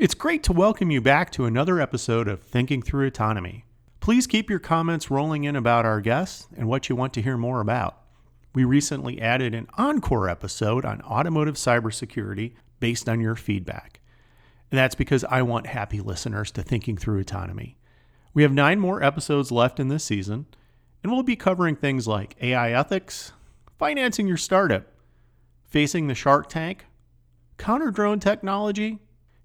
It's great to welcome you back to another episode of Thinking Through Autonomy. Please keep your comments rolling in about our guests and what you want to hear more about. We recently added an encore episode on automotive cybersecurity based on your feedback. And that's because I want happy listeners to Thinking Through Autonomy. We have nine more episodes left in this season, and we'll be covering things like AI ethics, financing your startup, facing the shark tank, counter drone technology,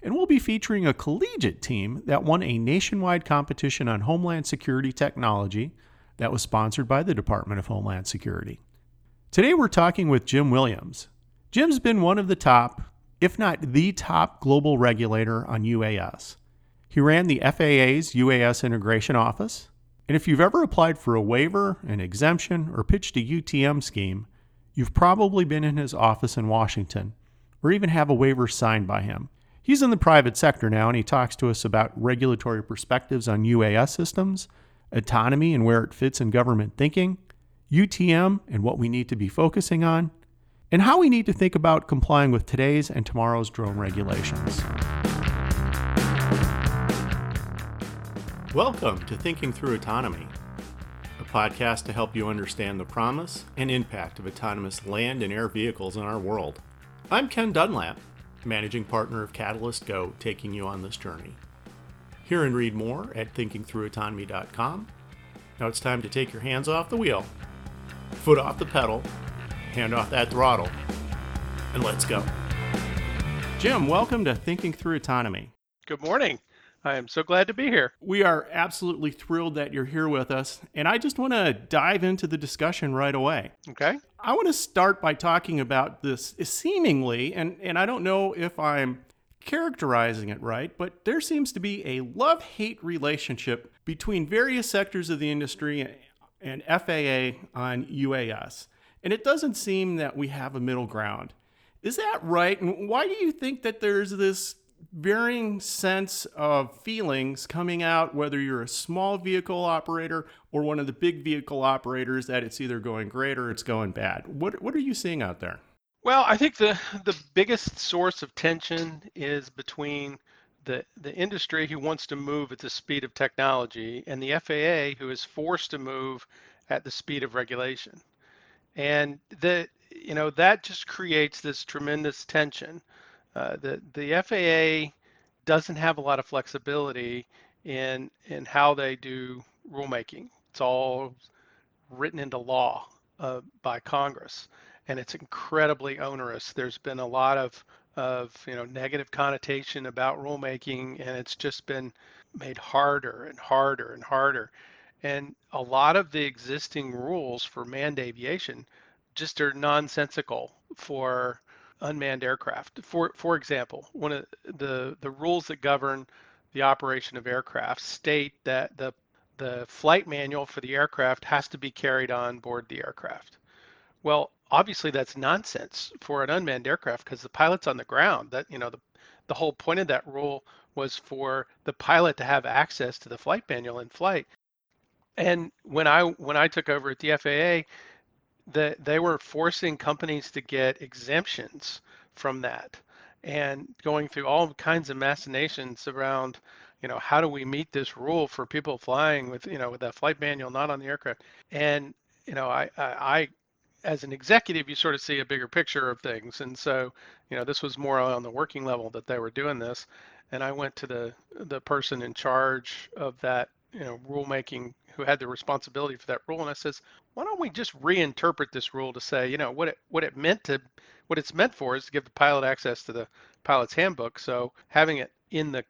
and we'll be featuring a collegiate team that won a nationwide competition on Homeland Security technology that was sponsored by the Department of Homeland Security. Today we're talking with Jim Williams. Jim's been one of the top, if not the top, global regulator on UAS. He ran the FAA's UAS Integration Office, and if you've ever applied for a waiver, an exemption, or pitched a UTM scheme, you've probably been in his office in Washington, or even have a waiver signed by him. He's in the private sector now, and he talks to us about regulatory perspectives on UAS systems, autonomy and where it fits in government thinking, UTM and what we need to be focusing on, and how we need to think about complying with today's and tomorrow's drone regulations. Welcome to Thinking Through Autonomy, a podcast to help you understand the promise and impact of autonomous land and air vehicles in our world. I'm Ken Dunlap, managing partner of Catalyst Go, taking you on this journey. Hear and read more at thinkingthroughautonomy.com. Now it's time to take your hands off the wheel foot off the pedal, hand off that throttle, and let's go. Jim, welcome to Thinking Through Autonomy. Good morning. I am so glad to be here. We are absolutely thrilled that you're here with us, and I just want to dive into the discussion right away. Okay. I want to start by talking about this seemingly, and, and I don't know if I'm characterizing it right, but there seems to be a love hate relationship between various sectors of the industry and FAA on UAS. And it doesn't seem that we have a middle ground. Is that right? And why do you think that there's this varying sense of feelings coming out, whether you're a small vehicle operator or one of the big vehicle operators, that it's either going great or it's going bad? What, what are you seeing out there? Well, I think the, the biggest source of tension is between the, the industry who wants to move at the speed of technology and the FAA who is forced to move at the speed of regulation. And the, you know, that just creates this tremendous tension. Uh, the, the FAA doesn't have a lot of flexibility in, in how they do rulemaking. It's all written into law uh, by Congress and it's incredibly onerous. There's been a lot of of you know negative connotation about rulemaking and it's just been made harder and harder and harder and a lot of the existing rules for manned aviation just are nonsensical for unmanned aircraft for for example one of the the rules that govern the operation of aircraft state that the the flight manual for the aircraft has to be carried on board the aircraft well obviously that's nonsense for an unmanned aircraft because the pilot's on the ground. That you know the the whole point of that rule was for the pilot to have access to the flight manual in flight. And when I when I took over at the FAA, that they were forcing companies to get exemptions from that and going through all kinds of machinations around you know how do we meet this rule for people flying with you know with that flight manual not on the aircraft and you know i i as an executive, you sort of see a bigger picture of things. And so, you know, this was more on the working level that they were doing this. And I went to the the person in charge of that, you know, rulemaking who had the responsibility for that rule. And I says, why don't we just reinterpret this rule to say, you know, what it what it meant to what it's meant for is to give the pilot access to the pilot's handbook. So having it in the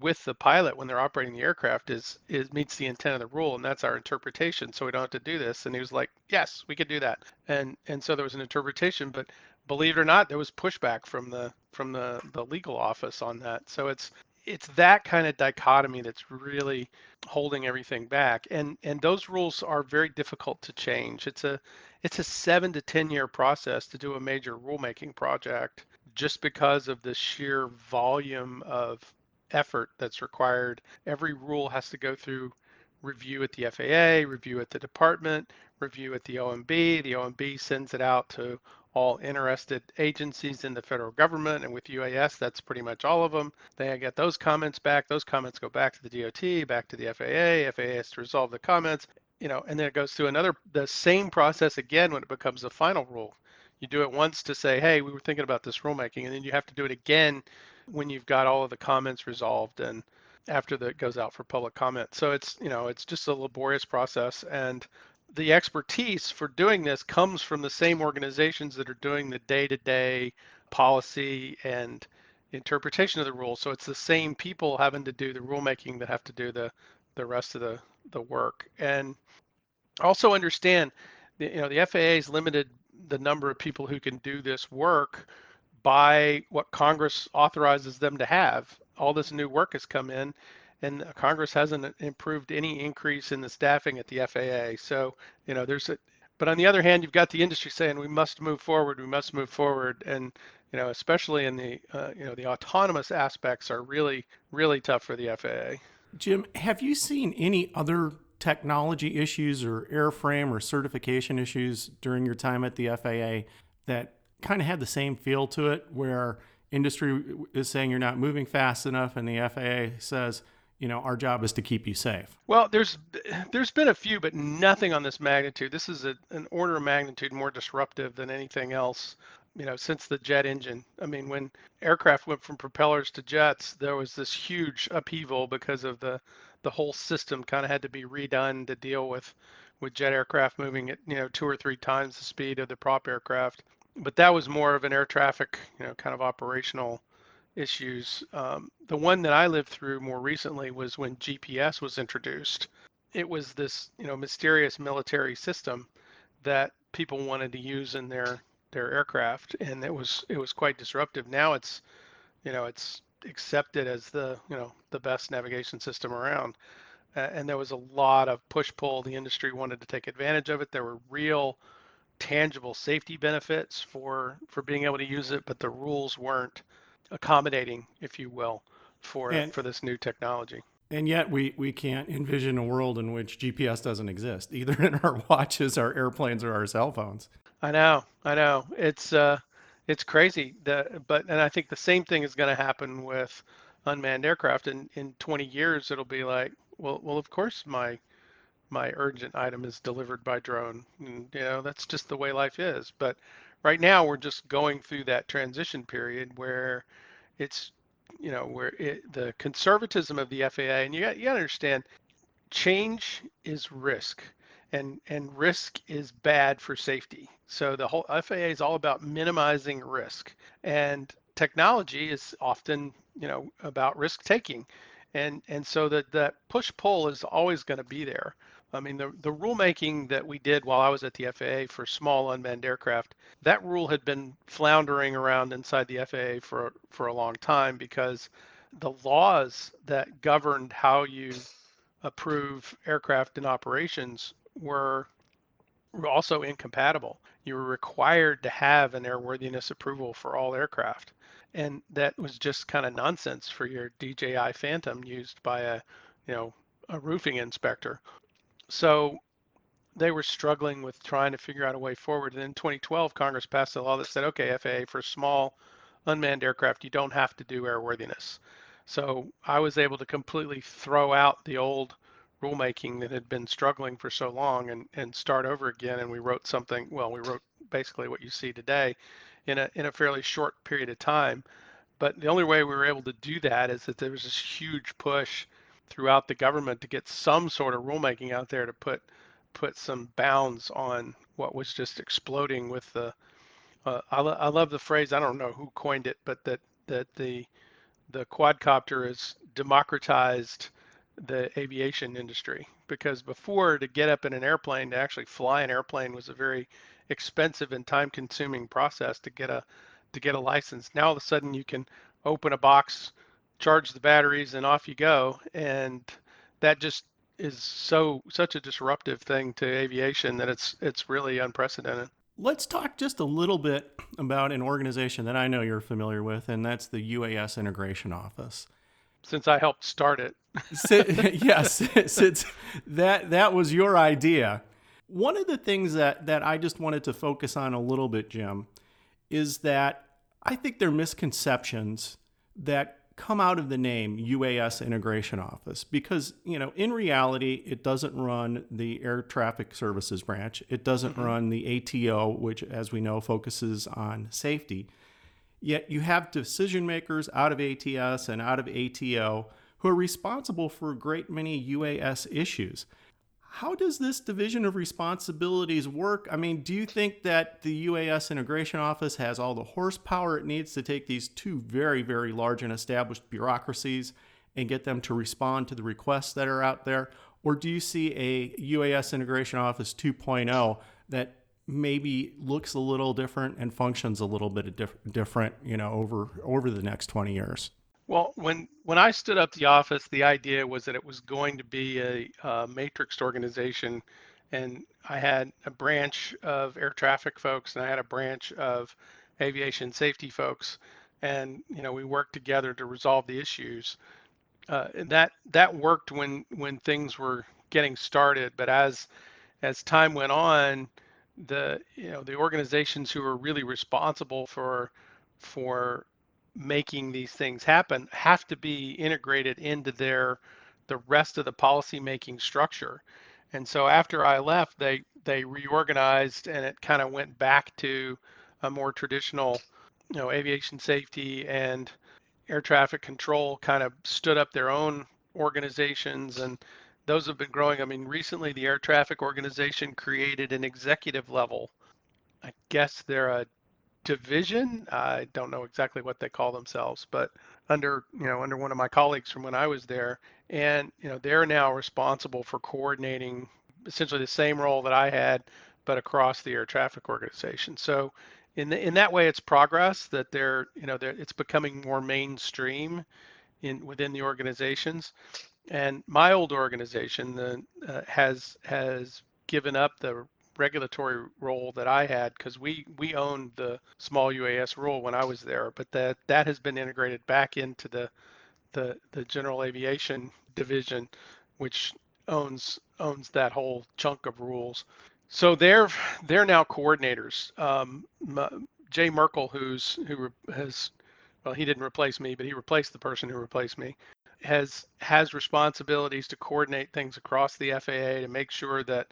with the pilot when they're operating the aircraft is is meets the intent of the rule and that's our interpretation so we don't have to do this and he was like yes we could do that and and so there was an interpretation but believe it or not there was pushback from the from the the legal office on that so it's it's that kind of dichotomy that's really holding everything back and and those rules are very difficult to change it's a it's a 7 to 10 year process to do a major rulemaking project just because of the sheer volume of effort that's required. Every rule has to go through review at the FAA, review at the department, review at the OMB. The OMB sends it out to all interested agencies in the federal government, and with UAS, that's pretty much all of them. They get those comments back. Those comments go back to the DOT, back to the FAA. FAA has to resolve the comments, you know, and then it goes through another the same process again when it becomes a final rule. You do it once to say, hey, we were thinking about this rulemaking, and then you have to do it again when you've got all of the comments resolved and after that goes out for public comment. So it's you know it's just a laborious process, and the expertise for doing this comes from the same organizations that are doing the day-to-day policy and interpretation of the rules. So it's the same people having to do the rulemaking that have to do the the rest of the the work. And also understand, you know, the FAA has limited the number of people who can do this work by what Congress authorizes them to have. All this new work has come in, and Congress hasn't improved any increase in the staffing at the FAA. So, you know, there's a, but on the other hand, you've got the industry saying we must move forward, we must move forward, and you know, especially in the uh, you know the autonomous aspects are really really tough for the FAA. Jim, have you seen any other technology issues or airframe or certification issues during your time at the FAA that kind of had the same feel to it, where industry is saying you're not moving fast enough, and the FAA says, you know, our job is to keep you safe. Well, there's there's been a few, but nothing on this magnitude. This is a, an order of magnitude more disruptive than anything else. You know, since the jet engine. I mean, when aircraft went from propellers to jets, there was this huge upheaval because of the the whole system kind of had to be redone to deal with with jet aircraft moving at you know two or three times the speed of the prop aircraft but that was more of an air traffic, you know, kind of operational issues. Um, the one that I lived through more recently was when GPS was introduced. It was this, you know, mysterious military system that people wanted to use in their their aircraft, and it was it was quite disruptive. Now it's, you know, it's accepted as the you know the best navigation system around. Uh, and there was a lot of push pull. The industry wanted to take advantage of it. There were real tangible safety benefits for for being able to use it, but the rules weren't accommodating, if you will, for and, for this new technology. And yet we, we can't envision a world in which GPS doesn't exist, either in our watches, our airplanes, or our cell phones. I know, I know. It's uh it's crazy. The, but and I think the same thing is going to happen with unmanned aircraft. And in 20 years, it'll be like, well, well, of course my my urgent item is delivered by drone. And, you know, that's just the way life is. But right now, we're just going through that transition period where it's, you know, where it, the conservatism of the FAA, and you got, you got to understand, change is risk. And, and risk is bad for safety. So the whole FAA is all about minimizing risk. And technology is often, you know, about risk taking and and so that that push pull is always going to be there I mean, the, the rulemaking that we did while I was at the FAA for small unmanned aircraft, that rule had been floundering around inside the FAA for, for a long time because the laws that governed how you approve aircraft in operations were, were also incompatible. You were required to have an airworthiness approval for all aircraft. And that was just kind of nonsense for your DJI Phantom used by a, you know, a roofing inspector so they were struggling with trying to figure out a way forward. And in 2012, Congress passed a law that said, okay, FAA, for small unmanned aircraft, you don't have to do airworthiness. So I was able to completely throw out the old rulemaking that had been struggling for so long and, and start over again. And we wrote something, well, we wrote basically what you see today in a, in a fairly short period of time. But the only way we were able to do that is that there was this huge push throughout the government to get some sort of rulemaking out there to put put some bounds on what was just exploding with the. Uh, I, lo- I love the phrase. I don't know who coined it, but that that the the quadcopter has democratized the aviation industry because before to get up in an airplane to actually fly an airplane was a very expensive and time consuming process to get a to get a license now all of a sudden you can open a box charge the batteries and off you go. And that just is so such a disruptive thing to aviation that it's it's really unprecedented. Let's talk just a little bit about an organization that i know you're familiar with and that's the uas integration office. Since i helped start it. Yes since that that was your idea. One of the things that that i just wanted to focus on a little bit jim is that I think there are misconceptions that come out of the name UAS Integration Office because, you know, in reality, it doesn't run the Air Traffic Services branch. It doesn't mm-hmm. run the ATO, which, as we know, focuses on safety. Yet you have decision makers out of ATS and out of ATO who are responsible for a great many UAS issues. How does this division of responsibilities work? I mean, do you think that the UAS Integration Office has all the horsepower it needs to take these two very, very large and established bureaucracies and get them to respond to the requests that are out there? Or do you see a UAS Integration Office 2.0 that maybe looks a little different and functions a little bit diff- different, you know, over over the next 20 years? Well, when when I stood up the office, the idea was that it was going to be a, matrixed organization, and I had a branch of air traffic folks, and I had a branch of aviation safety folks, and you know we worked together to resolve the issues. Uh, that that worked when when things were getting started, but as as time went on, the you know the organizations who were really responsible for for making these things happen have to be integrated into their the rest of the policy making structure. And so after I left, they they reorganized and it kind of went back to a more traditional, you know, aviation safety and air traffic control kind of stood up their own organizations and those have been growing. I mean, recently the air traffic organization created an executive level. I guess they're a division. I don't know exactly what they call themselves, but under you know under one of my colleagues from when I was there, and you know they're now responsible for coordinating essentially the same role that I had, but across the air traffic organization. So in the, in that way, it's progress that they're you know they're, it's becoming more mainstream in within the organizations. And my old organization the, uh, has has given up the regulatory role that I had because we we owned the small UAS rule when I was there, but that that has been integrated back into the the the general aviation division, which owns owns that whole chunk of rules. So they're they're now coordinators. Um, Jay Merkle, who's who has well, he didn't replace me, but he replaced the person who replaced me has has responsibilities to coordinate things across the FAA to make sure that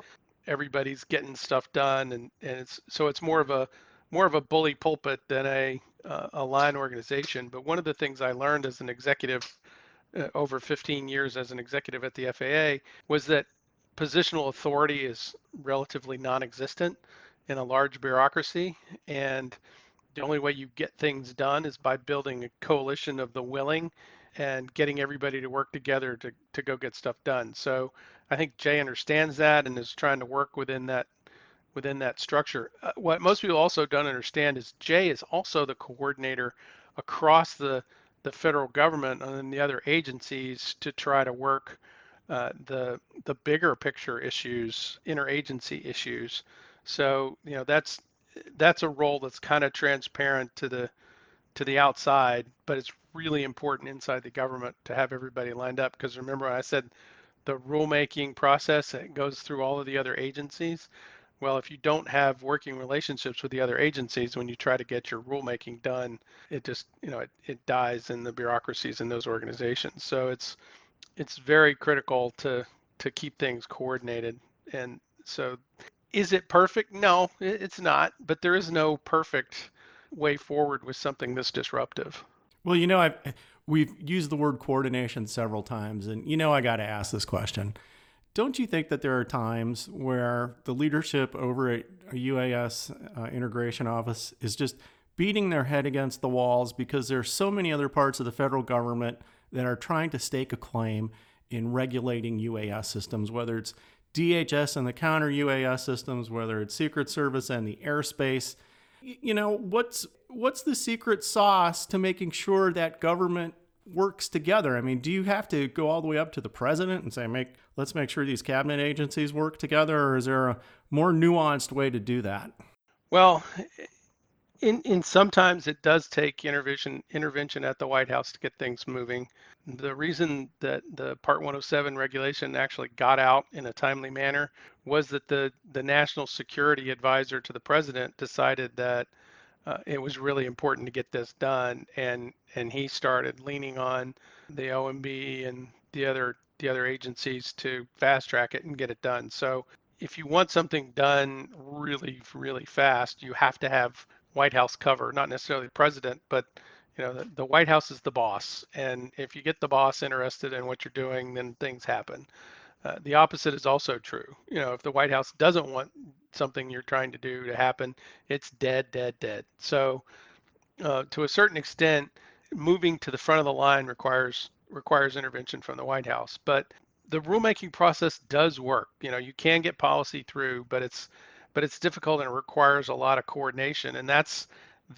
everybody's getting stuff done and, and it's so it's more of a more of a bully pulpit than a uh, a line organization. But one of the things i learned as an executive uh, over 15 years as an executive at the faa was that positional authority is relatively non-existent in a large bureaucracy. And the only way you get things done is by building a coalition of the willing and getting everybody to work together to, to go get stuff done. So I think Jay understands that and is trying to work within that within that structure. Uh, what most people also don't understand is Jay is also the coordinator across the the federal government and the other agencies to try to work uh, the the bigger picture issues, interagency issues. So you know that's that's a role that's kind of transparent to the to the outside, but it's really important inside the government to have everybody lined up. Because remember, I said the rulemaking process it goes through all of the other agencies. Well, if you don't have working relationships with the other agencies when you try to get your rulemaking done, it just you know it, it dies in the bureaucracies in those organizations. So it's it's very critical to to keep things coordinated. And so, is it perfect? No, it's not. But there is no perfect way forward with something this disruptive. Well, you know, I've, we've used the word coordination several times, and you know, I got to ask this question. Don't you think that there are times where the leadership over at a UAS uh, integration office is just beating their head against the walls because there are so many other parts of the federal government that are trying to stake a claim in regulating UAS systems, whether it's DHS and the counter UAS systems, whether it's Secret Service and the airspace you know, what's what's the secret sauce to making sure that government works together? I mean, do you have to go all the way up to the president and say, "Make let's make sure these cabinet agencies work together," or is there a more nuanced way to do that? Well, in in sometimes it does take intervention intervention at the White House to get things moving. The reason that the Part 107 regulation actually got out in a timely manner was that the the national security advisor to the president decided that uh, it was really important to get this done, and and he started leaning on the OMB and the other the other agencies to fast track it and get it done. So if you want something done really really fast, you have to have White House cover, not necessarily the president, but you know the, the White House is the boss, and if you get the boss interested in what you're doing, then things happen. Uh, the opposite is also true. You know, if the White House doesn't want something you're trying to do to happen, it's dead, dead, dead. So, uh, to a certain extent, moving to the front of the line requires requires intervention from the White House. But the rulemaking process does work. You know, you can get policy through, but it's but it's difficult and it requires a lot of coordination. And that's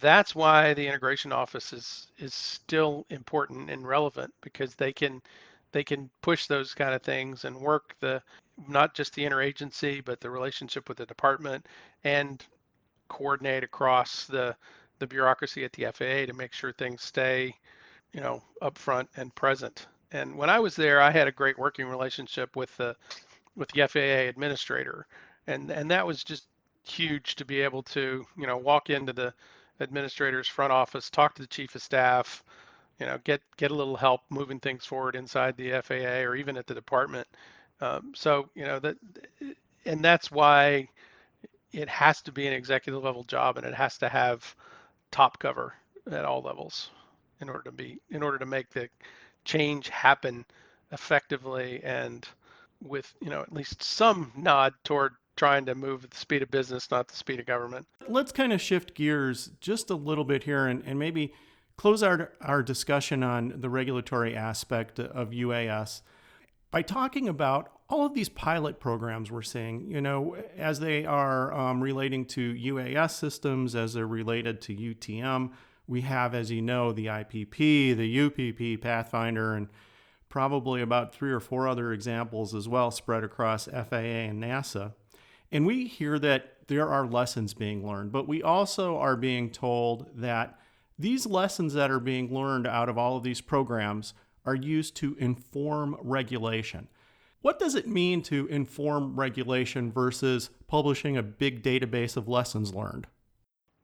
that's why the integration office is is still important and relevant because they can they can push those kind of things and work the not just the interagency but the relationship with the department and coordinate across the the bureaucracy at the FAA to make sure things stay you know upfront and present. And when I was there I had a great working relationship with the with the FAA administrator. And and that was just huge to be able to you know walk into the administrator's front office talk to the chief of staff you know, get get a little help moving things forward inside the FAA or even at the department. Um, so you know that, and that's why it has to be an executive level job, and it has to have top cover at all levels in order to be in order to make the change happen effectively and with you know at least some nod toward trying to move at the speed of business, not the speed of government. Let's kind of shift gears just a little bit here and, and maybe close our, our discussion on the regulatory aspect of UAS by talking about all of these pilot programs we're seeing, you know, as they are um, relating to UAS systems, as they're related to UTM. We have, as you know, the IPP, the UPP, Pathfinder, and probably about three or four other examples as well spread across FAA and NASA. And we hear that there are lessons being learned, but we also are being told that these lessons that are being learned out of all of these programs are used to inform regulation. What does it mean to inform regulation versus publishing a big database of lessons learned?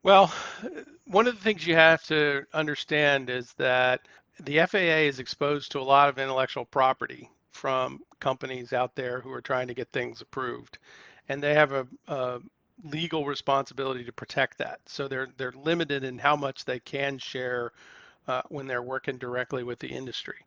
Well, one of the things you have to understand is that the FAA is exposed to a lot of intellectual property from companies out there who are trying to get things approved. And they have a, a legal responsibility to protect that. So they're they're limited in how much they can share uh, when they're working directly with the industry.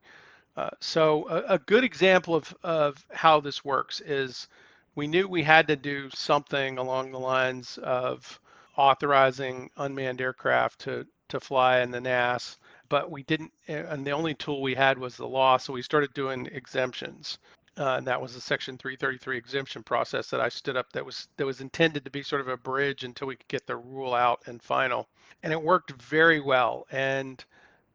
Uh, so a, a, good example of, of how this works is we knew we had to do something along the lines of authorizing unmanned aircraft to, to fly in the NAS, but we didn't, and the only tool we had was the law, so we started doing exemptions uh, and that was the Section 333 exemption process that I stood up. That was that was intended to be sort of a bridge until we could get the rule out and final, and it worked very well. And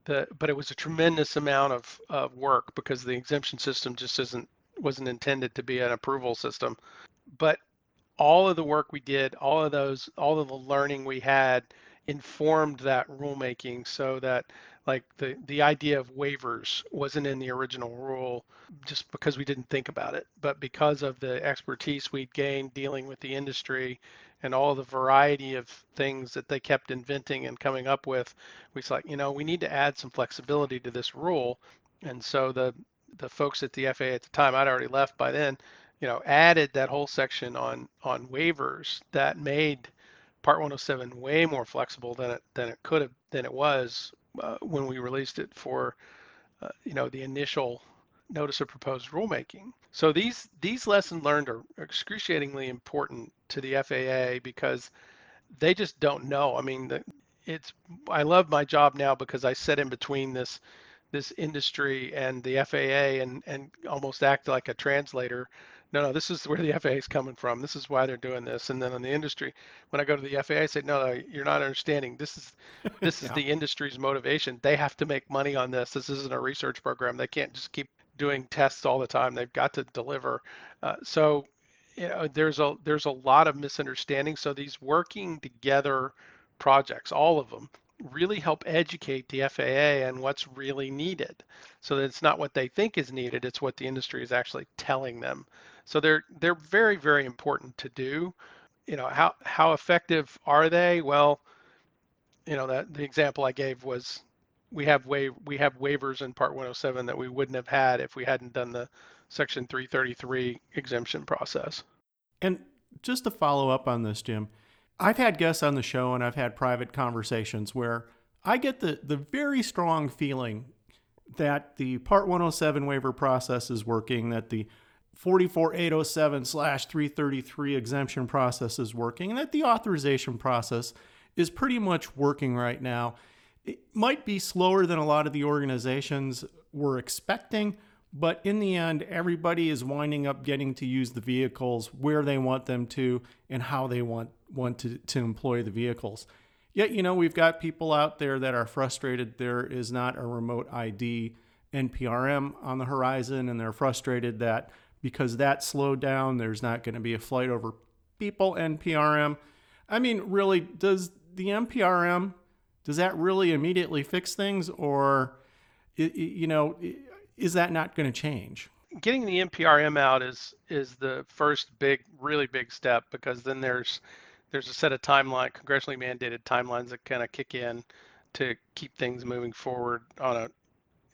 the but it was a tremendous amount of, of work because the exemption system just isn't wasn't intended to be an approval system. But all of the work we did, all of those, all of the learning we had informed that rulemaking so that like the the idea of waivers wasn't in the original rule just because we didn't think about it but because of the expertise we'd gained dealing with the industry and all the variety of things that they kept inventing and coming up with we thought you know we need to add some flexibility to this rule. And so the the folks at the FAA at the time I'd already left by then you know added that whole section on on waivers that made part 107 way more flexible than it than it could have than it was uh, when we released it for uh, you know the initial notice of proposed rulemaking. So these these lessons learned are excruciatingly important to the FAA because they just don't know. I mean, the, it's I love my job now because I sit in between this this industry and the FAA and and almost act like a translator no, no, this is where the FAA is coming from. This is why they're doing this. And then on the industry, when I go to the FAA, I say, no, no, you're not understanding. This is this yeah. is the industry's motivation. They have to make money on this. This isn't a research program. They can't just keep doing tests all the time. They've got to deliver. Uh, so, you know, there's a there's a lot of misunderstanding. So these working together projects, all of them, really help educate the FAA and what's really needed so that it's not what they think is needed it's what the industry is actually telling them so they're they're very very important to do. You know how how effective are they? Well, you know that the example I gave was we have wa- we have waivers in Part 107 that we wouldn't have had if we hadn't done the Section 333 exemption process. And just to follow up on this, Jim, I've had guests on the show and I've had private conversations where I get the, the very strong feeling that the Part 107 waiver process is working, that the 44807 slash 333 exemption process is working, and that the authorization process is pretty much working right now. It might be slower than a lot of the organizations were expecting, but in the end, everybody is winding up getting to use the vehicles where they want them to and how they want, want to, to employ the vehicles. Yet, you know, we've got people out there that are frustrated there is not a remote ID NPRM on the horizon, and they're frustrated that because that slowed down, there's not going to be a flight over people NPRM. I mean, really, does the NPRM does that really immediately fix things, or you know, is that not going to change? Getting the NPRM out is is the first big, really big step because then there's there's a set of timeline, congressionally mandated timelines that kind of kick in to keep things moving forward on a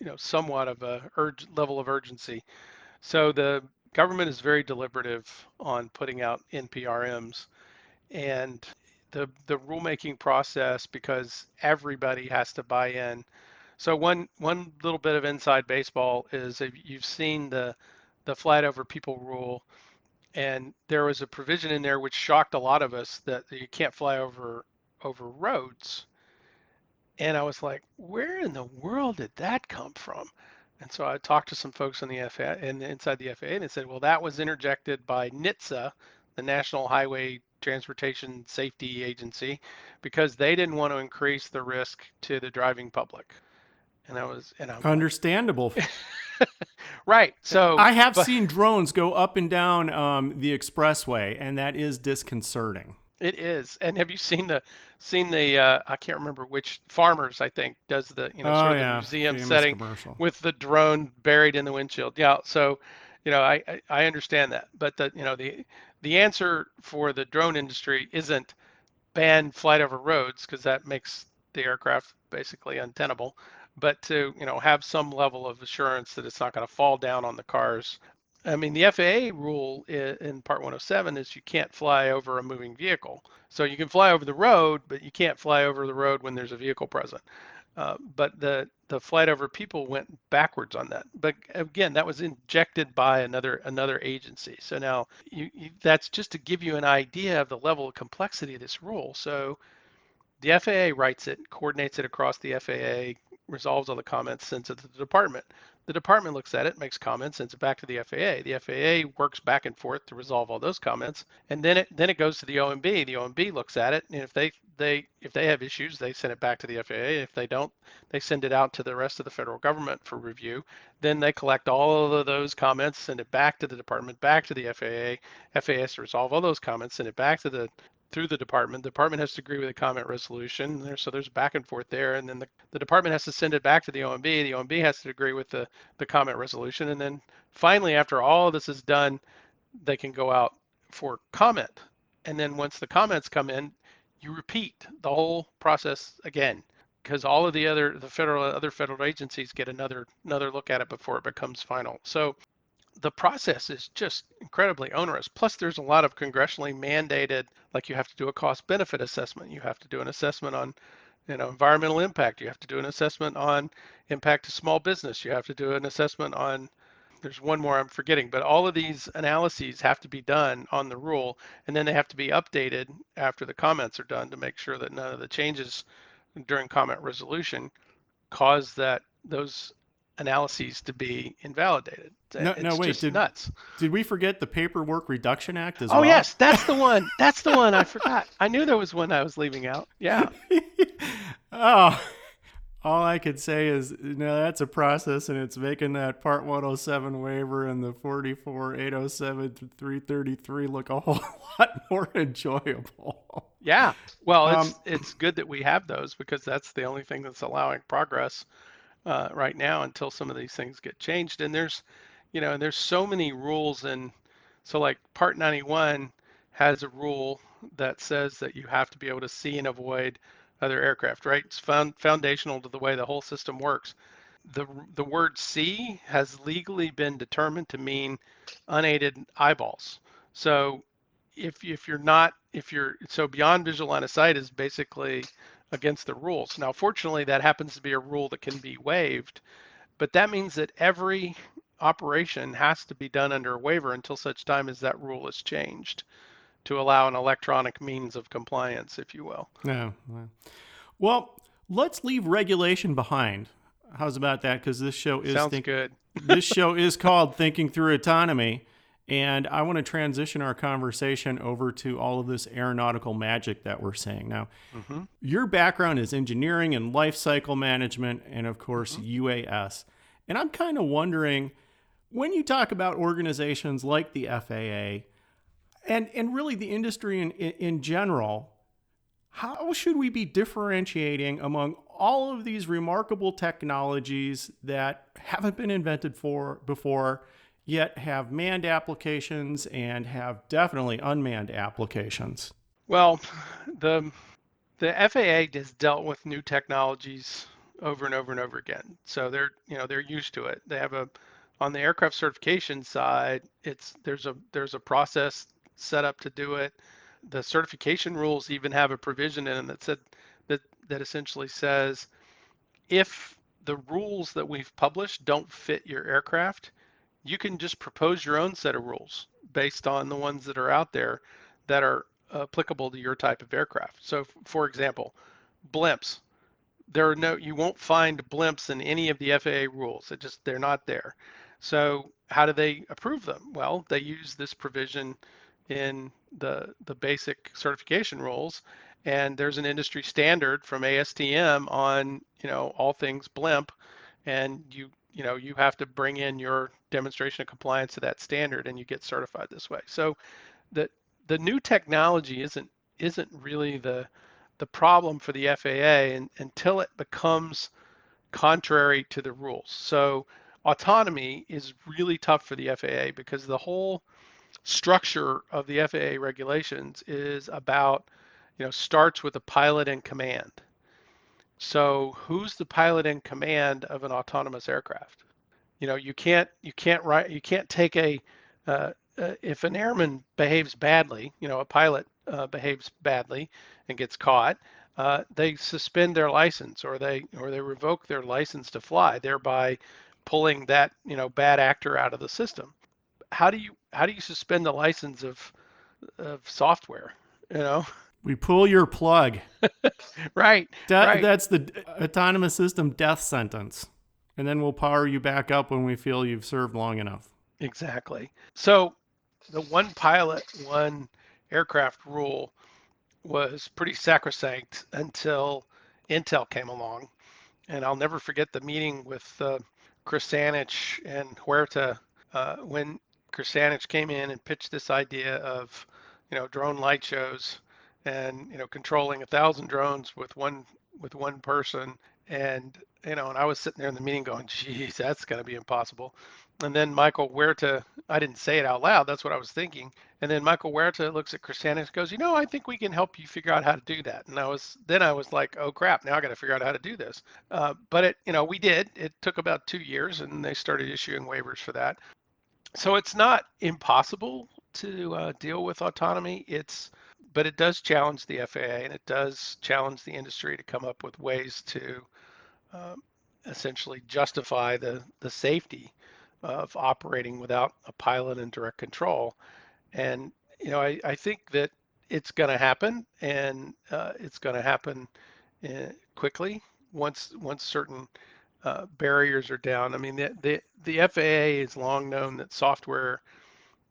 you know somewhat of a urge level of urgency. So the government is very deliberative on putting out NPRMs, and the the rulemaking process because everybody has to buy in. So one one little bit of inside baseball is if you've seen the the flight over people rule, and there was a provision in there which shocked a lot of us that you can't fly over over roads. And I was like, where in the world did that come from? And so I talked to some folks on the FAA and inside the FAA, and they said, well, that was interjected by NHTSA, the National Highway Transportation Safety Agency, because they didn't want to increase the risk to the driving public. And I was, and I'm understandable. right. So I have but, seen drones go up and down um, the expressway, and that is disconcerting. It is. And have you seen the seen the uh, I can't remember which farmers I think does the you know oh, sort of yeah. the museum setting commercial. with the drone buried in the windshield. Yeah. So you know I, I I understand that, but the you know the the answer for the drone industry isn't ban flight over roads because that makes the aircraft basically untenable but to you know have some level of assurance that it's not going to fall down on the cars I mean, the FAA rule in Part 107 is you can't fly over a moving vehicle. So you can fly over the road, but you can't fly over the road when there's a vehicle present. Uh, but the the flight over people went backwards on that. But again, that was injected by another another agency. So now you, you, that's just to give you an idea of the level of complexity of this rule. So the FAA writes it, coordinates it across the FAA, resolves all the comments, sends it to the department. The department looks at it, makes comments, sends it back to the FAA. The FAA works back and forth to resolve all those comments, and then it then it goes to the OMB. The OMB looks at it, and if they they if they have issues, they send it back to the FAA. If they don't, they send it out to the rest of the federal government for review. Then they collect all of those comments, send it back to the department, back to the FAA. FAA has to resolve all those comments, send it back to the through the department. The department has to agree with the comment resolution. There, so there's back and forth there. And then the, the department has to send it back to the OMB. The OMB has to agree with the, the comment resolution. And then finally, after all this is done, they can go out for comment. And then once the comments come in, you repeat the whole process again because all of the other the federal other federal agencies get another another look at it before it becomes final. So the process is just incredibly onerous. Plus, there's a lot of congressionally mandated, like you have to do a cost benefit assessment, you have to do an assessment on you know environmental impact, you have to do an assessment on impact to small business, you have to do an assessment on there's one more I'm forgetting, but all of these analyses have to be done on the rule, and then they have to be updated after the comments are done to make sure that none of the changes during comment resolution cause that those analyses to be invalidated. No, it's no, wait, just did, nuts. Did we forget the Paperwork Reduction Act as oh, well? Oh yes, that's the one. That's the one I forgot. I knew there was one I was leaving out. Yeah. oh, all I could say is, you know, that's a process, and it's making that Part 107 waiver and the 44 807 333 look a whole lot more enjoyable. Yeah. Well, it's um, it's good that we have those because that's the only thing that's allowing progress uh, right now until some of these things get changed. And there's, you know, and there's so many rules, and so like Part 91 has a rule that says that you have to be able to see and avoid other aircraft, right? It's found, foundational to the way the whole system works. The, the word see has legally been determined to mean unaided eyeballs. So if, if you're not, if you're, so beyond visual line of sight is basically against the rules. Now, fortunately, that happens to be a rule that can be waived, but that means that every operation has to be done under a waiver until such time as that rule is changed to allow an electronic means of compliance, if you will. Yeah. Well, let's leave regulation behind. How's about that? Because this show is sounds think- good. this show is called Thinking Through Autonomy. And I want to transition our conversation over to all of this aeronautical magic that we're saying. Now, mm-hmm. your background is engineering and life cycle management, and of course, mm-hmm. UAS. And I'm kind of wondering when you talk about organizations like the FAA and, and really the industry in, in, in general, how should we be differentiating among all of these remarkable technologies that haven't been invented for before? Yet have manned applications and have definitely unmanned applications? Well, the the FAA has dealt with new technologies over and over and over again. So they're you know they're used to it. They have a on the aircraft certification side, it's there's a there's a process set up to do it. The certification rules even have a provision in them that said that that essentially says if the rules that we've published don't fit your aircraft, you can just propose your own set of rules based on the ones that are out there that are applicable to your type of aircraft. So for example, blimps. There are no you won't find blimps in any of the FAA rules. It just they're not there. So how do they approve them? Well, they use this provision in the the basic certification rules and there's an industry standard from ASTM on, you know, all things blimp and you you know you have to bring in your demonstration of compliance to that standard and you get certified this way. So the the new technology isn't isn't really the the problem for the FAA and, until it becomes contrary to the rules. So autonomy is really tough for the FAA because the whole structure of the FAA regulations is about you know starts with a pilot in command so who's the pilot in command of an autonomous aircraft? You know, you can't you can't write you can't take a uh, uh, if an airman behaves badly, you know, a pilot uh, behaves badly and gets caught, uh, they suspend their license or they or they revoke their license to fly, thereby pulling that you know bad actor out of the system. How do you how do you suspend the license of of software? You know. We pull your plug. right, De- right. That's the autonomous system death sentence. And then we'll power you back up when we feel you've served long enough. Exactly. So the one pilot, one aircraft rule was pretty sacrosanct until Intel came along. And I'll never forget the meeting with uh, Krzanich and Huerta uh, when Krzanich came in and pitched this idea of, you know, drone light shows and you know controlling a thousand drones with one with one person. And you know and i was sitting there in the meeting going geez that's going to be impossible. And then michael huerta i didn't say it out loud that's what i was thinking. And then michael huerta looks at Krzanich and goes you know i think we can help you figure out how to do that. And i was then i was like oh crap now i got to figure out how to do this. Uh, but it you know we did. It took about two years and they started issuing waivers for that. So it's not impossible to uh, deal with autonomy. It's but it does challenge the FAA and it does challenge the industry to come up with ways to um, essentially justify the, the safety of operating without a pilot and direct control. And, you know, I, I think that it's going to happen and uh, it's going to happen uh, quickly once once certain uh, barriers are down. I mean, the, the, the FAA is long known that software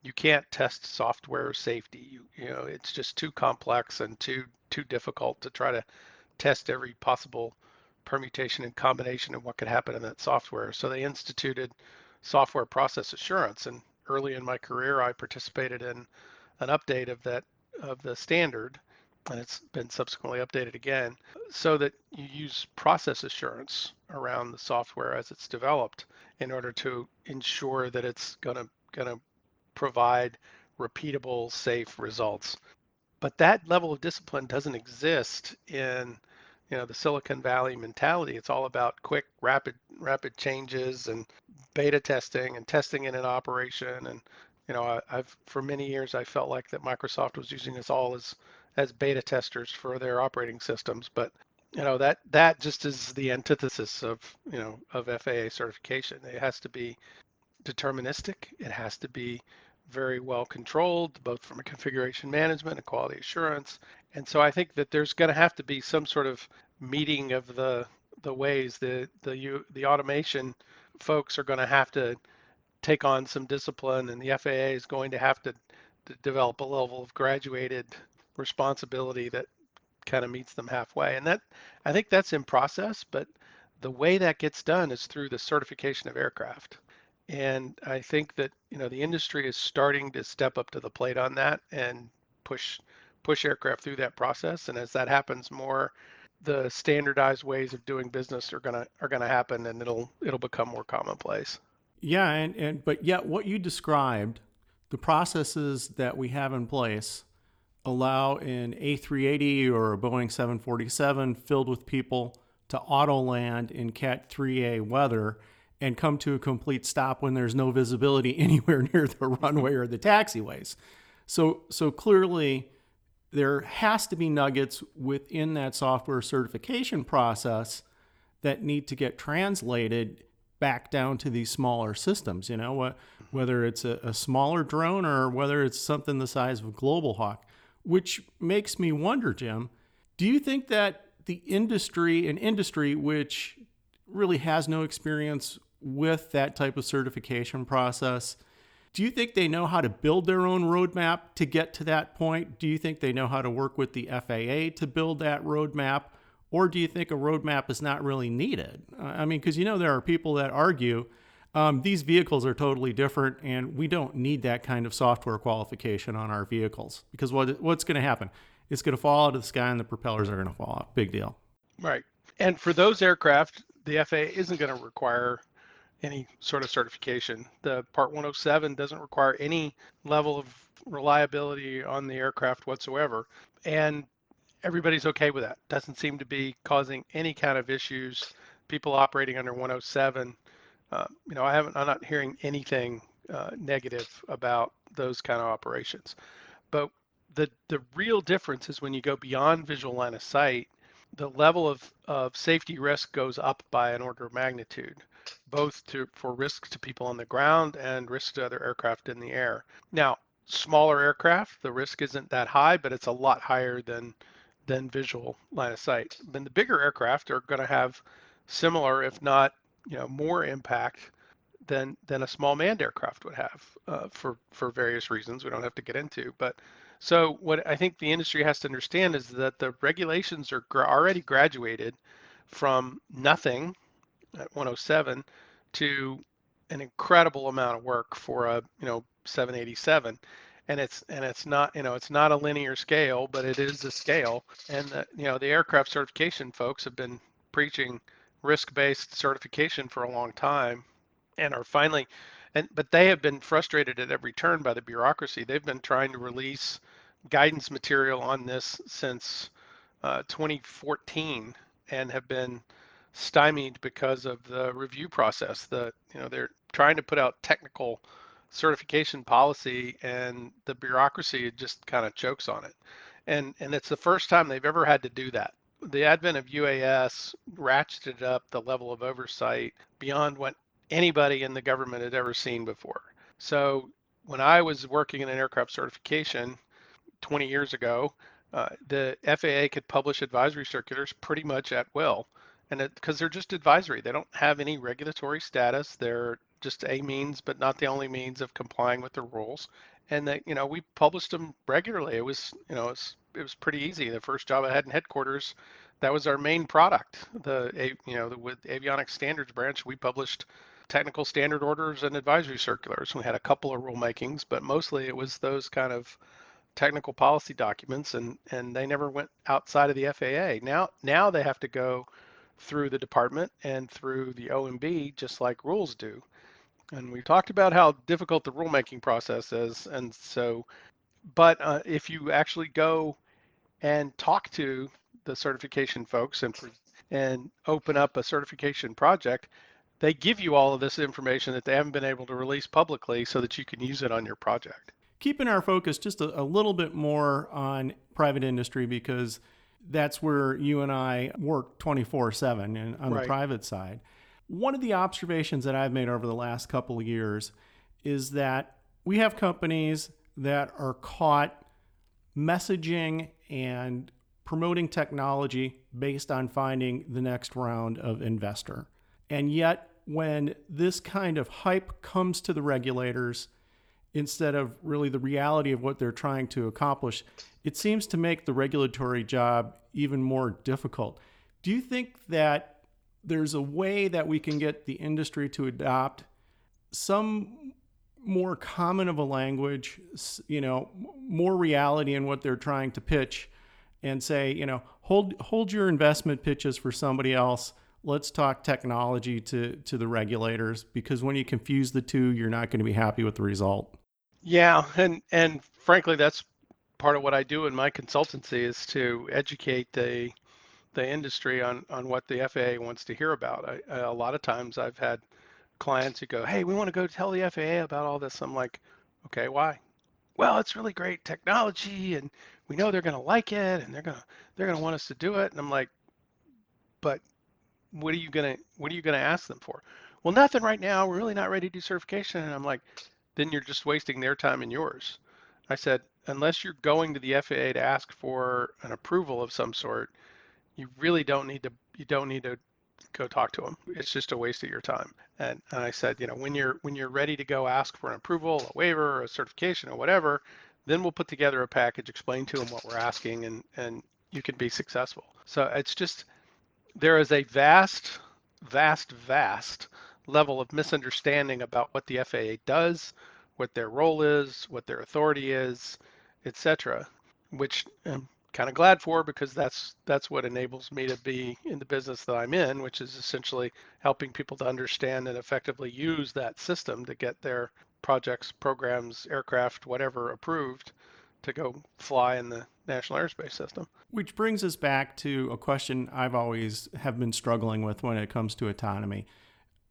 you can't test software safety. You you know it's just too complex and too too difficult to try to test every possible permutation and combination of what could happen in that software. So they instituted software process assurance. And early in my career, I participated in an update of that of the standard, and it's been subsequently updated again, so that you use process assurance around the software as it's developed in order to ensure that it's going to going to provide repeatable, safe results. But that level of discipline doesn't exist in you know the Silicon Valley mentality. It's all about quick, rapid, rapid changes and beta testing and testing in an operation. And you know, I, have for many years I felt like that Microsoft was using us all as as beta testers for their operating systems. But you know that that just is the antithesis of you know of FAA certification. It has to be deterministic. It has to be very well controlled, both from a configuration management and quality assurance. And so I think that there's going to have to be some sort of meeting of the the ways the the the automation folks are going to have to take on some discipline, and the FAA is going to have to, to develop a level of graduated responsibility that kind of meets them halfway. And that I think that's in process, but the way that gets done is through the certification of aircraft. And I think that you know the industry is starting to step up to the plate on that and push push aircraft through that process. And as that happens more, the standardized ways of doing business are gonna are gonna happen, and it'll it'll become more commonplace. Yeah, and, and but yet what you described, the processes that we have in place allow an A380 or a Boeing 747 filled with people to auto land in Cat 3A weather and come to a complete stop when there's no visibility anywhere near the runway or the taxiways. So so clearly there has to be nuggets within that software certification process that need to get translated back down to these smaller systems, you know, whether it's a, a smaller drone or whether it's something the size of a Global Hawk, which makes me wonder, Jim, do you think that the industry, an industry which really has no experience with that type of certification process. Do you think they know how to build their own roadmap to get to that point? Do you think they know how to work with the FAA to build that roadmap? Or do you think a roadmap is not really needed? I mean, because you know, there are people that argue um, these vehicles are totally different and we don't need that kind of software qualification on our vehicles because what, what's going to happen? It's going to fall out of the sky and the propellers are going to fall off. Big deal. Right. And for those aircraft, the FAA isn't going to require any sort of certification. The Part 107 doesn't require any level of reliability on the aircraft whatsoever. And everybody's okay with that. Doesn't seem to be causing any kind of issues. People operating under 107, uh, you know, I haven't, I'm not hearing anything uh, negative about those kind of operations. But the the real difference is when you go beyond visual line of sight, the level of, of safety risk goes up by an order of magnitude both to for risk to people on the ground and risk to other aircraft in the air. Now, smaller aircraft, the risk isn't that high, but it's a lot higher than than visual line of sight. Then the bigger aircraft are going to have similar, if not you know more impact than than a small manned aircraft would have uh, for for various reasons we don't have to get into. But so what I think the industry has to understand is that the regulations are gra- already graduated from nothing at 107 to an incredible amount of work for a you know 787 and it's and it's not you know it's not a linear scale but it is a scale. And the, you know the aircraft certification folks have been preaching risk-based certification for a long time and are finally and but they have been frustrated at every turn by the bureaucracy. They've been trying to release guidance material on this since uh, 2014 and have been stymied because of the review process. The you know they're trying to put out technical certification policy, and the bureaucracy just kind of chokes on it. And and it's the first time they've ever had to do that. The advent of UAS ratcheted up the level of oversight beyond what anybody in the government had ever seen before. So when I was working in an aircraft certification 20 years ago, uh, the FAA could publish advisory circulars pretty much at will and because they're just advisory, they don't have any regulatory status. They're just a means, but not the only means of complying with the rules. And that you know we published them regularly. It was you know it's it was pretty easy. The first job I had in headquarters, that was our main product. The you know the, with avionics standards branch, we published technical standard orders and advisory circulars. We had a couple of rulemakings, but mostly it was those kind of technical policy documents, and and they never went outside of the FAA. Now now they have to go through the department and through the OMB, just like rules do. And we talked about how difficult the rulemaking process is. And so, but uh, if you actually go and talk to the certification folks and and open up a certification project, they give you all of this information that they haven't been able to release publicly so that you can use it on your project. Keeping our focus just a, a little bit more on private industry because that's where you and I work 24 7 and on right. the private side. One of the observations that I've made over the last couple of years is that we have companies that are caught messaging and promoting technology based on finding the next round of investor. And yet, when this kind of hype comes to the regulators, instead of really the reality of what they're trying to accomplish, it seems to make the regulatory job even more difficult. Do you think that there's a way that we can get the industry to adopt some more common of a language, you know, more reality in what they're trying to pitch and say, you know, hold hold your investment pitches for somebody else. Let's talk technology to to the regulators because when you confuse the two, you're not going to be happy with the result. Yeah, and and frankly, that's part of what I do in my consultancy is to educate the the industry on on what the FAA wants to hear about. I, a lot of times I've had clients who go, "Hey, we want to go tell the FAA about all this." I'm like, "Okay, why?" Well, it's really great technology, and we know they're going to like it, and they're going to they're to want us to do it. And I'm like, "But what are you gonna what are you gonna ask them for?" Well, nothing right now. We're really not ready to do certification. And I'm like, then you're just wasting their time and yours. I said, unless you're going to the FAA to ask for an approval of some sort, you really don't need to you don't need to go talk to them. It's just a waste of your time. And, and I said, you know, when you're when you're ready to go ask for an approval, a waiver, a certification, or whatever, then we'll put together a package, explain to them what we're asking, and and you can be successful. So it's just there is a vast, vast, vast level of misunderstanding about what the FAA does, what their role is, what their authority is, etc. Which I'm kind of glad for because that's that's what enables me to be in the business that I'm in, which is essentially helping people to understand and effectively use that system to get their projects, programs, aircraft, whatever approved to go fly in the National Airspace System. Which brings us back to a question I've always have been struggling with when it comes to autonomy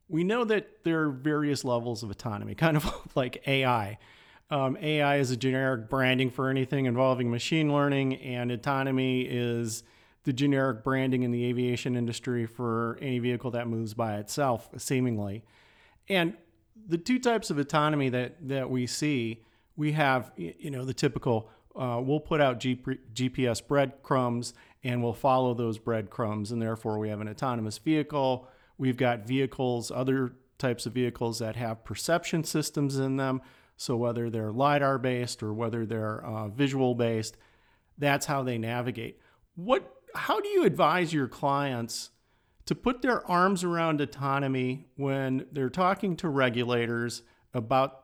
we know that there are various levels of autonomy, kind of like AI. Um, AI is a generic branding for anything involving machine learning, and autonomy is the generic branding in the aviation industry for any vehicle that moves by itself, seemingly. And the two types of autonomy that, that we see, we have, you know, the typical uh, we'll put out GPS breadcrumbs and we'll follow those breadcrumbs, and therefore we have an autonomous vehicle We've got vehicles, other types of vehicles that have perception systems in them. So whether they're LiDAR based or whether they're uh, visual based, that's how they navigate. What, how do you advise your clients to put their arms around autonomy when they're talking to regulators about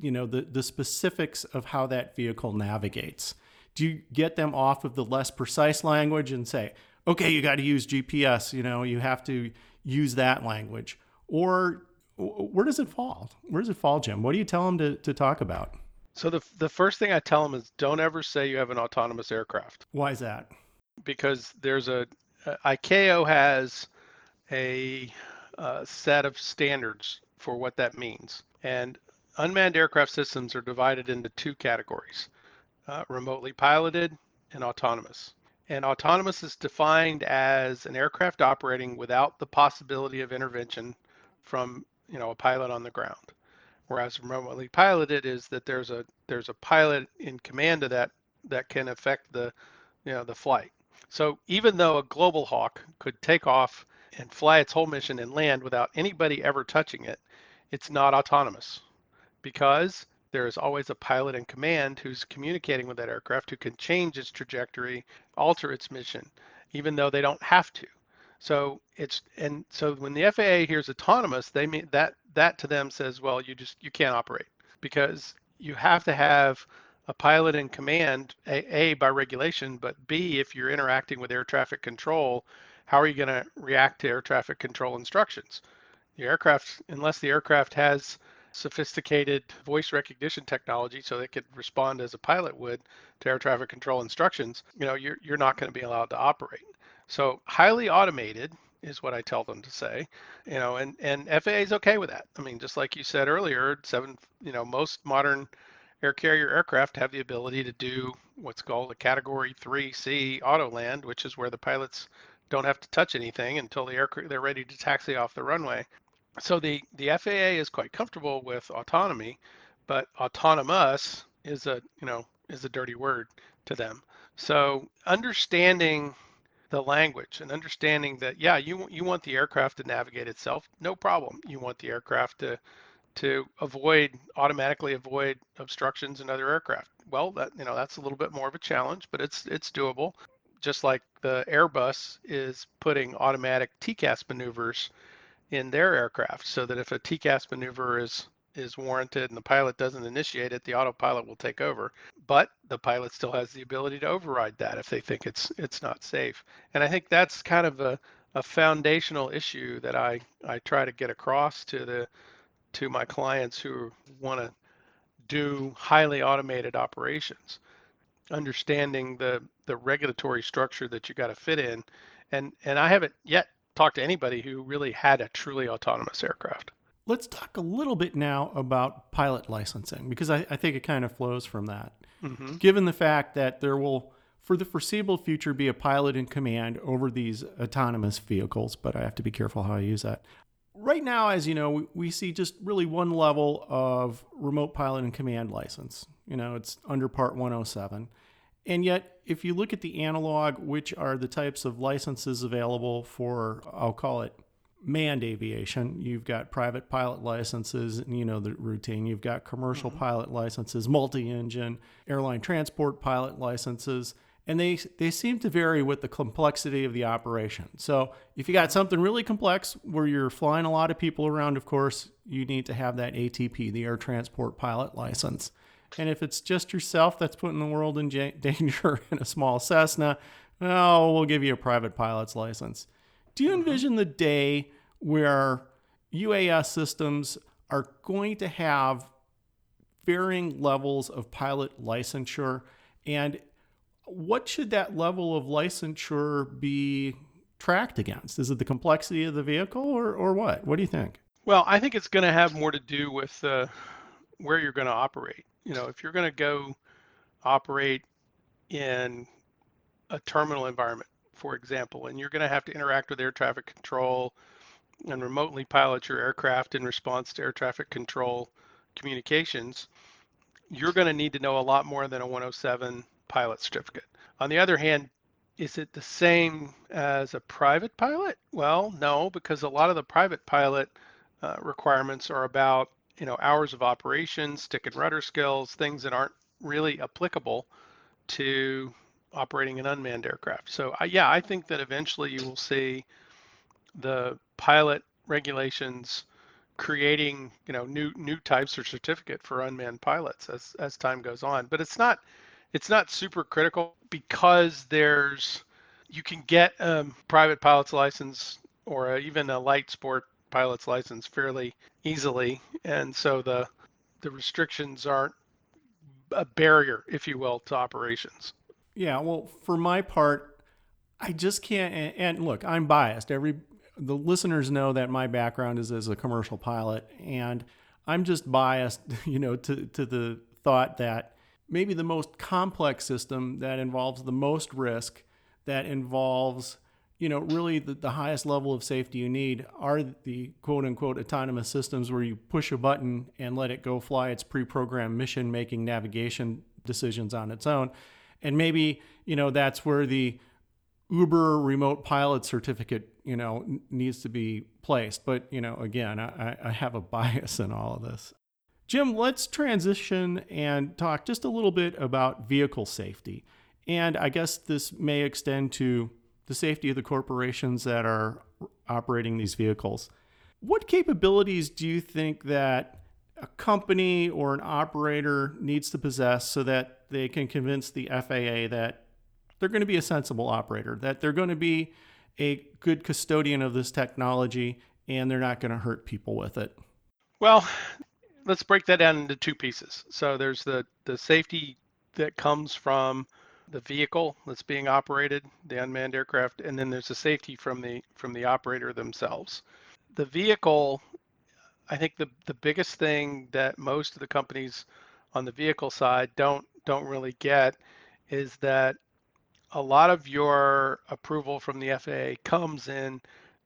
you know the, the specifics of how that vehicle navigates do you get them off of the less precise language and say okay you got to use gps you know you have to use that language? Or where does it fall? Where does it fall, Jim? What do you tell them to, to talk about? So the, the first thing I tell them is don't ever say you have an autonomous aircraft. Why is that? Because there's a, a ICAO has a, a set of standards for what that means. And unmanned aircraft systems are divided into two categories, uh, remotely piloted and autonomous. And autonomous is defined as an aircraft operating without the possibility of intervention from you know a pilot on the ground. Whereas remotely piloted is that there's a there's a pilot in command of that that can affect the you know the flight. So even though a global hawk could take off and fly its whole mission and land without anybody ever touching it, it's not autonomous because there is always a pilot in command who's communicating with that aircraft who can change its trajectory, alter its mission, even though they don't have to. So it's and so when the FAA hears autonomous, they mean that that to them says, well, you just you can't operate because you have to have a pilot in command, a, a by regulation, but B if you're interacting with air traffic control, how are you going to react to air traffic control instructions? The aircraft, unless the aircraft has sophisticated voice recognition technology so they could respond as a pilot would to air traffic control instructions, you know, you're, you're not going to be allowed to operate. So highly automated is what I tell them to say, you know, and, and FAA is okay with that. I mean, just like you said earlier, seven, you know, most modern air carrier aircraft have the ability to do what's called a category 3C auto land, which is where the pilots don't have to touch anything until the aircraft they're ready to taxi off the runway. So the the FAA is quite comfortable with autonomy, but autonomous is a you know is a dirty word to them. So understanding the language and understanding that yeah you you want the aircraft to navigate itself no problem. You want the aircraft to to avoid automatically avoid obstructions in other aircraft. Well that you know that's a little bit more of a challenge but it's it's doable. Just like the Airbus is putting automatic TCAS maneuvers in their aircraft so that if a TCAS maneuver is is warranted and the pilot doesn't initiate it, the autopilot will take over. But the pilot still has the ability to override that if they think it's it's not safe. And I think that's kind of a, a foundational issue that I, I try to get across to the to my clients who want to do highly automated operations understanding the the regulatory structure that you got to fit in and and i haven't yet talked to anybody who really had a truly autonomous aircraft. Let's talk a little bit now about pilot licensing because i, I think it kind of flows from that. Mm-hmm. given the fact that there will for the foreseeable future be a pilot in command over these autonomous vehicles but i have to be careful how i use that. Right now as you know we, we see just really one level of remote pilot in command license. You know it's under part 107 and yet, if you look at the analog, which are the types of licenses available for, I'll call it manned aviation, you've got private pilot licenses, and you know the routine. You've got commercial mm-hmm. pilot licenses, multi engine, airline transport pilot licenses. And they, they seem to vary with the complexity of the operation. So, if you got something really complex where you're flying a lot of people around, of course, you need to have that ATP, the air transport pilot license. And if it's just yourself that's putting the world in j- danger in a small Cessna, oh, we'll give you a private pilot's license. Do you mm-hmm. envision the day where UAS systems are going to have varying levels of pilot licensure? And what should that level of licensure be tracked against? Is it the complexity of the vehicle or, or what? What do you think? Well, I think it's going to have more to do with uh, where you're going to operate you know, if you're going to go operate in a terminal environment, for example, and you're going to have to interact with air traffic control and remotely pilot your aircraft in response to air traffic control communications, you're going to need to know a lot more than a 107 pilot certificate. On the other hand, is it the same as a private pilot? Well, no, because a lot of the private pilot uh, requirements are about you know hours of operation, stick and rudder skills, things that aren't really applicable to operating an unmanned aircraft. So uh, yeah, I think that eventually you will see the pilot regulations creating you know new new types of certificate for unmanned pilots as as time goes on. But it's not it's not super critical because there's you can get a private pilot's license or a, even a light sport pilot's license fairly easily, and so the the restrictions aren't a barrier, if you will, to operations. Yeah, well, for my part, I just can't. And look, I'm biased. Every the listeners know that my background is as a commercial pilot, and I'm just biased, you know, to to the thought that maybe the most complex system that involves the most risk, that involves you know, really the, the highest level of safety you need are the quote unquote autonomous systems where you push a button and let it go fly its pre programmed mission making navigation decisions on its own. And maybe, you know, that's where the Uber remote pilot certificate, you know, needs to be placed. But, you know, again, I, I have a bias in all of this. Jim, let's transition and talk just a little bit about vehicle safety. And I guess this may extend to the safety of the corporations that are operating these vehicles. What capabilities do you think that a company or an operator needs to possess so that they can convince the FAA that they're going to be a sensible operator, that they're going to be a good custodian of this technology, and they're not going to hurt people with it? Well, let's break that down into two pieces. So there's the the safety that comes from the vehicle that's being operated, the unmanned aircraft, and then there's the safety from the from the operator themselves. The vehicle, I think the the biggest thing that most of the companies on the vehicle side don't don't really get is that a lot of your approval from the FAA comes in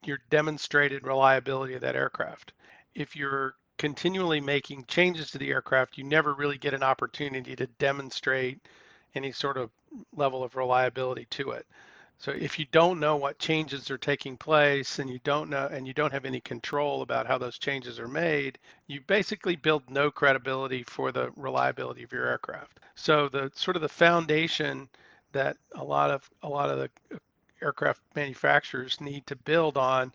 your demonstrated reliability of that aircraft. If you're continually making changes to the aircraft, you never really get an opportunity to demonstrate any sort of level of reliability to it. So if you don't know what changes are taking place and you don't know and you don't have any control about how those changes are made, you basically build no credibility for the reliability of your aircraft. So the sort of the foundation that a lot of a lot of the aircraft manufacturers need to build on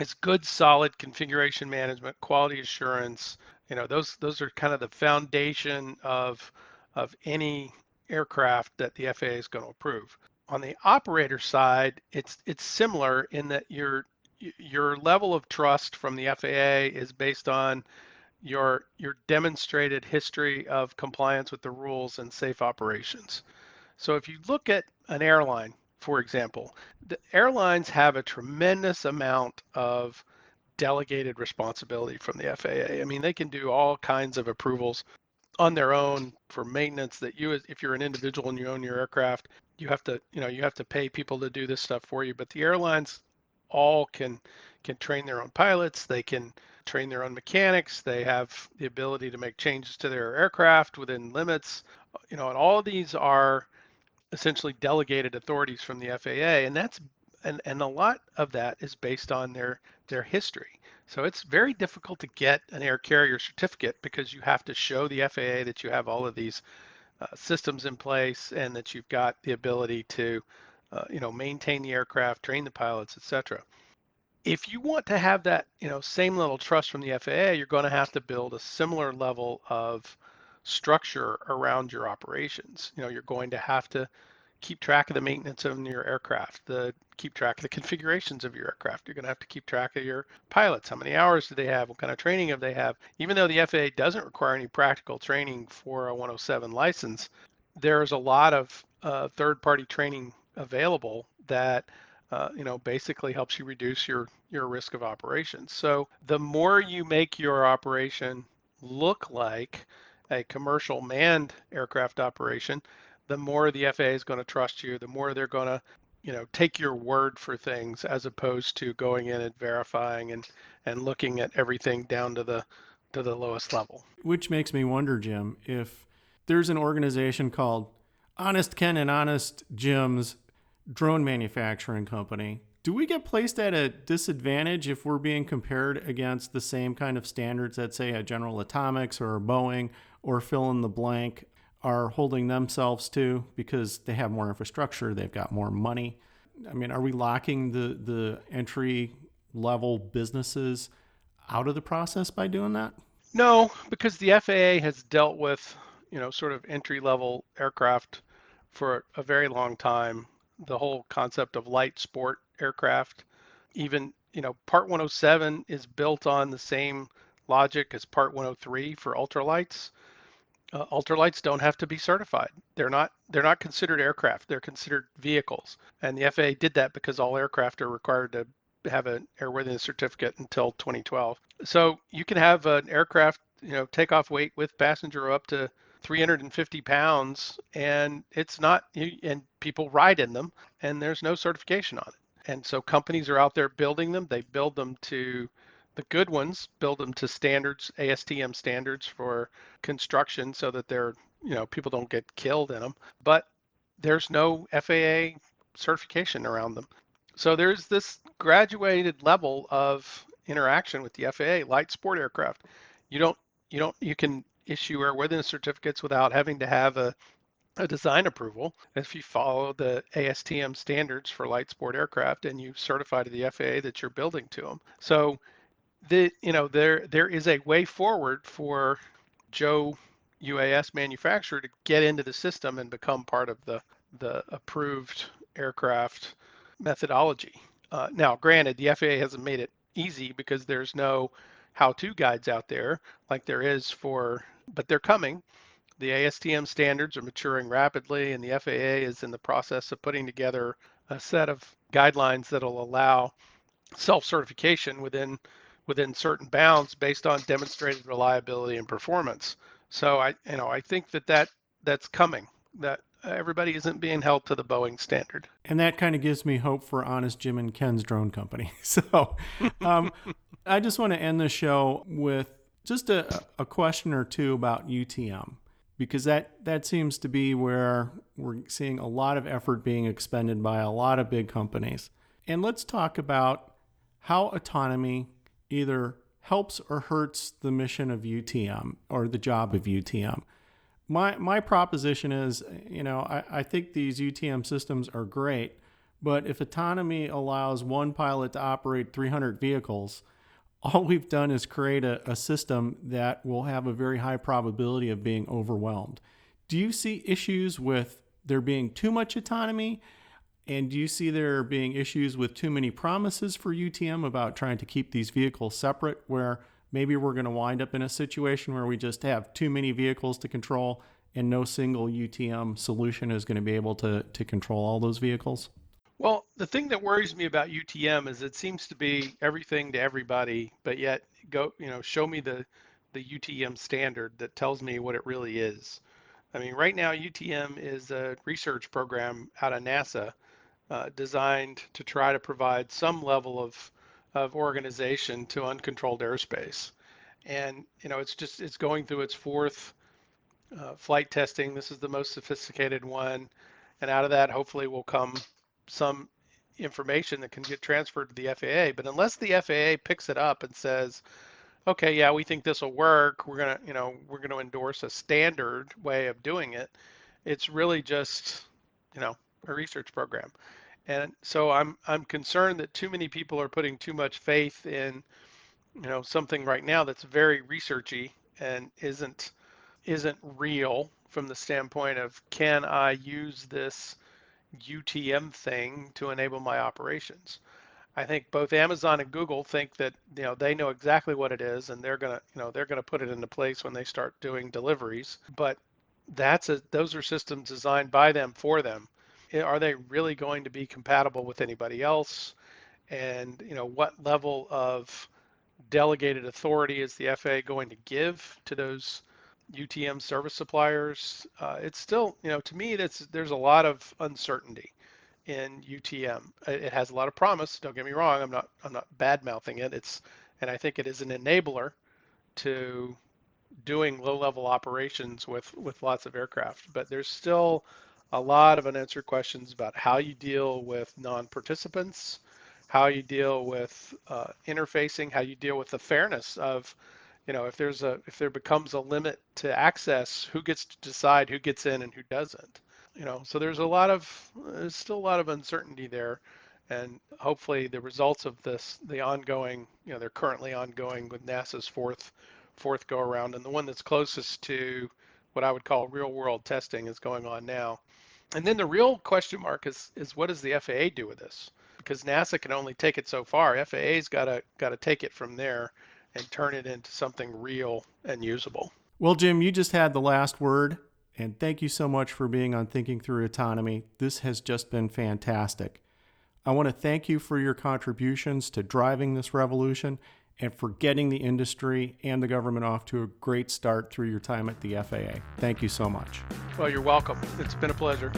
is good solid configuration management, quality assurance. You know, those those are kind of the foundation of of any aircraft that the FAA is going to approve. On the operator side, it's it's similar in that your your level of trust from the FAA is based on your your demonstrated history of compliance with the rules and safe operations. So if you look at an airline, for example, the airlines have a tremendous amount of delegated responsibility from the FAA. I mean, they can do all kinds of approvals on their own for maintenance that you if you're an individual and you own your aircraft you have to you know you have to pay people to do this stuff for you. But the airlines all can can train their own pilots. They can train their own mechanics. They have the ability to make changes to their aircraft within limits. Uh, you know and all of these are essentially delegated authorities from the FAA and that's and, and a lot of that is based on their their history so it's very difficult to get an air carrier certificate because you have to show the FAA that you have all of these uh, systems in place and that you've got the ability to, uh, you know, maintain the aircraft, train the pilots, etc. If you want to have that, you know, same level trust from the FAA, you're going to have to build a similar level of structure around your operations. You know, you're going to have to keep track of the maintenance of your aircraft, the keep track of the configurations of your aircraft. You're going to have to keep track of your pilots. How many hours do they have? What kind of training have they have? Even though the FAA doesn't require any practical training for a 107 license, there's a lot of uh, third-party training available that uh, you know basically helps you reduce your your risk of operations. So the more you make your operation look like a commercial manned aircraft operation, the more the FAA is going to trust you, the more they're going to, you know, take your word for things as opposed to going in and verifying and and looking at everything down to the to the lowest level. Which makes me wonder, Jim, if there's an organization called Honest Ken and Honest Jim's drone manufacturing company. Do we get placed at a disadvantage if we're being compared against the same kind of standards that, say, a General Atomics or a Boeing or fill in the blank are holding themselves to because they have more infrastructure, they've got more money. I mean, are we locking the the entry level businesses out of the process by doing that? No, because the FAA has dealt with, you know, sort of entry level aircraft for a very long time. The whole concept of light sport aircraft, even, you know, Part 107 is built on the same logic as Part 103 for ultralights uh, ultralights don't have to be certified. They're not they're not considered aircraft. They're considered vehicles. And the FAA did that because all aircraft are required to have an airworthiness certificate until 2012. So you can have an aircraft, you know, takeoff weight with passenger up to 350 pounds, and it's not and people ride in them, and there's no certification on it. And so companies are out there building them. They build them to the good ones build them to standards, ASTM standards for construction so that they're, you know, people don't get killed in them. But there's no FAA certification around them. So there's this graduated level of interaction with the FAA, light sport aircraft. You don't, you don't, you can issue airworthiness certificates without having to have a, a design approval. If you follow the ASTM standards for light sport aircraft and you certify to the FAA that you're building to them. So the you know there there is a way forward for Joe UAS manufacturer to get into the system and become part of the the approved aircraft methodology. Uh, now, granted, the FAA hasn't made it easy because there's no how-to guides out there like there is for, but they're coming. The ASTM standards are maturing rapidly, and the FAA is in the process of putting together a set of guidelines that'll allow self-certification within within certain bounds based on demonstrated reliability and performance. So I, you know, I think that that that's coming. That everybody isn't being held to the Boeing standard. And that kind of gives me hope for Honest Jim and Ken's drone company. So um, I just want to end the show with just a, a question or two about UTM because that that seems to be where we're seeing a lot of effort being expended by a lot of big companies. And let's talk about how autonomy either helps or hurts the mission of UTM or the job of UTM. My my proposition is, you know, I, I think these UTM systems are great, but if autonomy allows one pilot to operate 300 vehicles, all we've done is create a, a system that will have a very high probability of being overwhelmed. Do you see issues with there being too much autonomy? And do you see there being issues with too many promises for UTM about trying to keep these vehicles separate, where maybe we're going to wind up in a situation where we just have too many vehicles to control and no single UTM solution is going to be able to, to control all those vehicles? Well, the thing that worries me about UTM is it seems to be everything to everybody, but yet go, you know, show me the the UTM standard that tells me what it really is. I mean, right now UTM is a research program out of NASA uh, designed to try to provide some level of of organization to uncontrolled airspace. And you know, it's just it's going through its fourth uh, flight testing. This is the most sophisticated one, and out of that, hopefully, will come some information that can get transferred to the FAA. But unless the FAA picks it up and says, okay, yeah, we think this will work, we're gonna, you know, we're gonna endorse a standard way of doing it. It's really just, you know, a research program. And so I'm I'm concerned that too many people are putting too much faith in, you know, something right now that's very researchy and isn't isn't real from the standpoint of can I use this UTM thing to enable my operations. I think both Amazon and Google think that you know they know exactly what it is and they're gonna you know they're gonna put it into place when they start doing deliveries. But that's a those are systems designed by them for them. Are they really going to be compatible with anybody else? And you know what level of delegated authority is the FAA going to give to those UTM service suppliers, uh, it's still, you know, to me, that's there's a lot of uncertainty in UTM. It has a lot of promise. Don't get me wrong. I'm not I'm not bad mouthing it. It's and I think it is an enabler to doing low level operations with with lots of aircraft. But there's still a lot of unanswered questions about how you deal with non-participants, how you deal with uh, interfacing, how you deal with the fairness of you know if there's a if there becomes a limit to access who gets to decide who gets in and who doesn't you know? So there's a lot of there's still a lot of uncertainty there and hopefully the results of this the ongoing you know they're currently ongoing with nasa's fourth fourth go around and the one that's closest to what i would call real world testing is going on now and then the real question mark is is what does the faa do with this because nasa can only take it so far faa's got to got to take it from there and turn it into something real and usable. Well, Jim, you just had the last word, and thank you so much for being on Thinking Through Autonomy. This has just been fantastic. I want to thank you for your contributions to driving this revolution and for getting the industry and the government off to a great start through your time at the FAA. Thank you so much. Well, you're welcome. It's been a pleasure.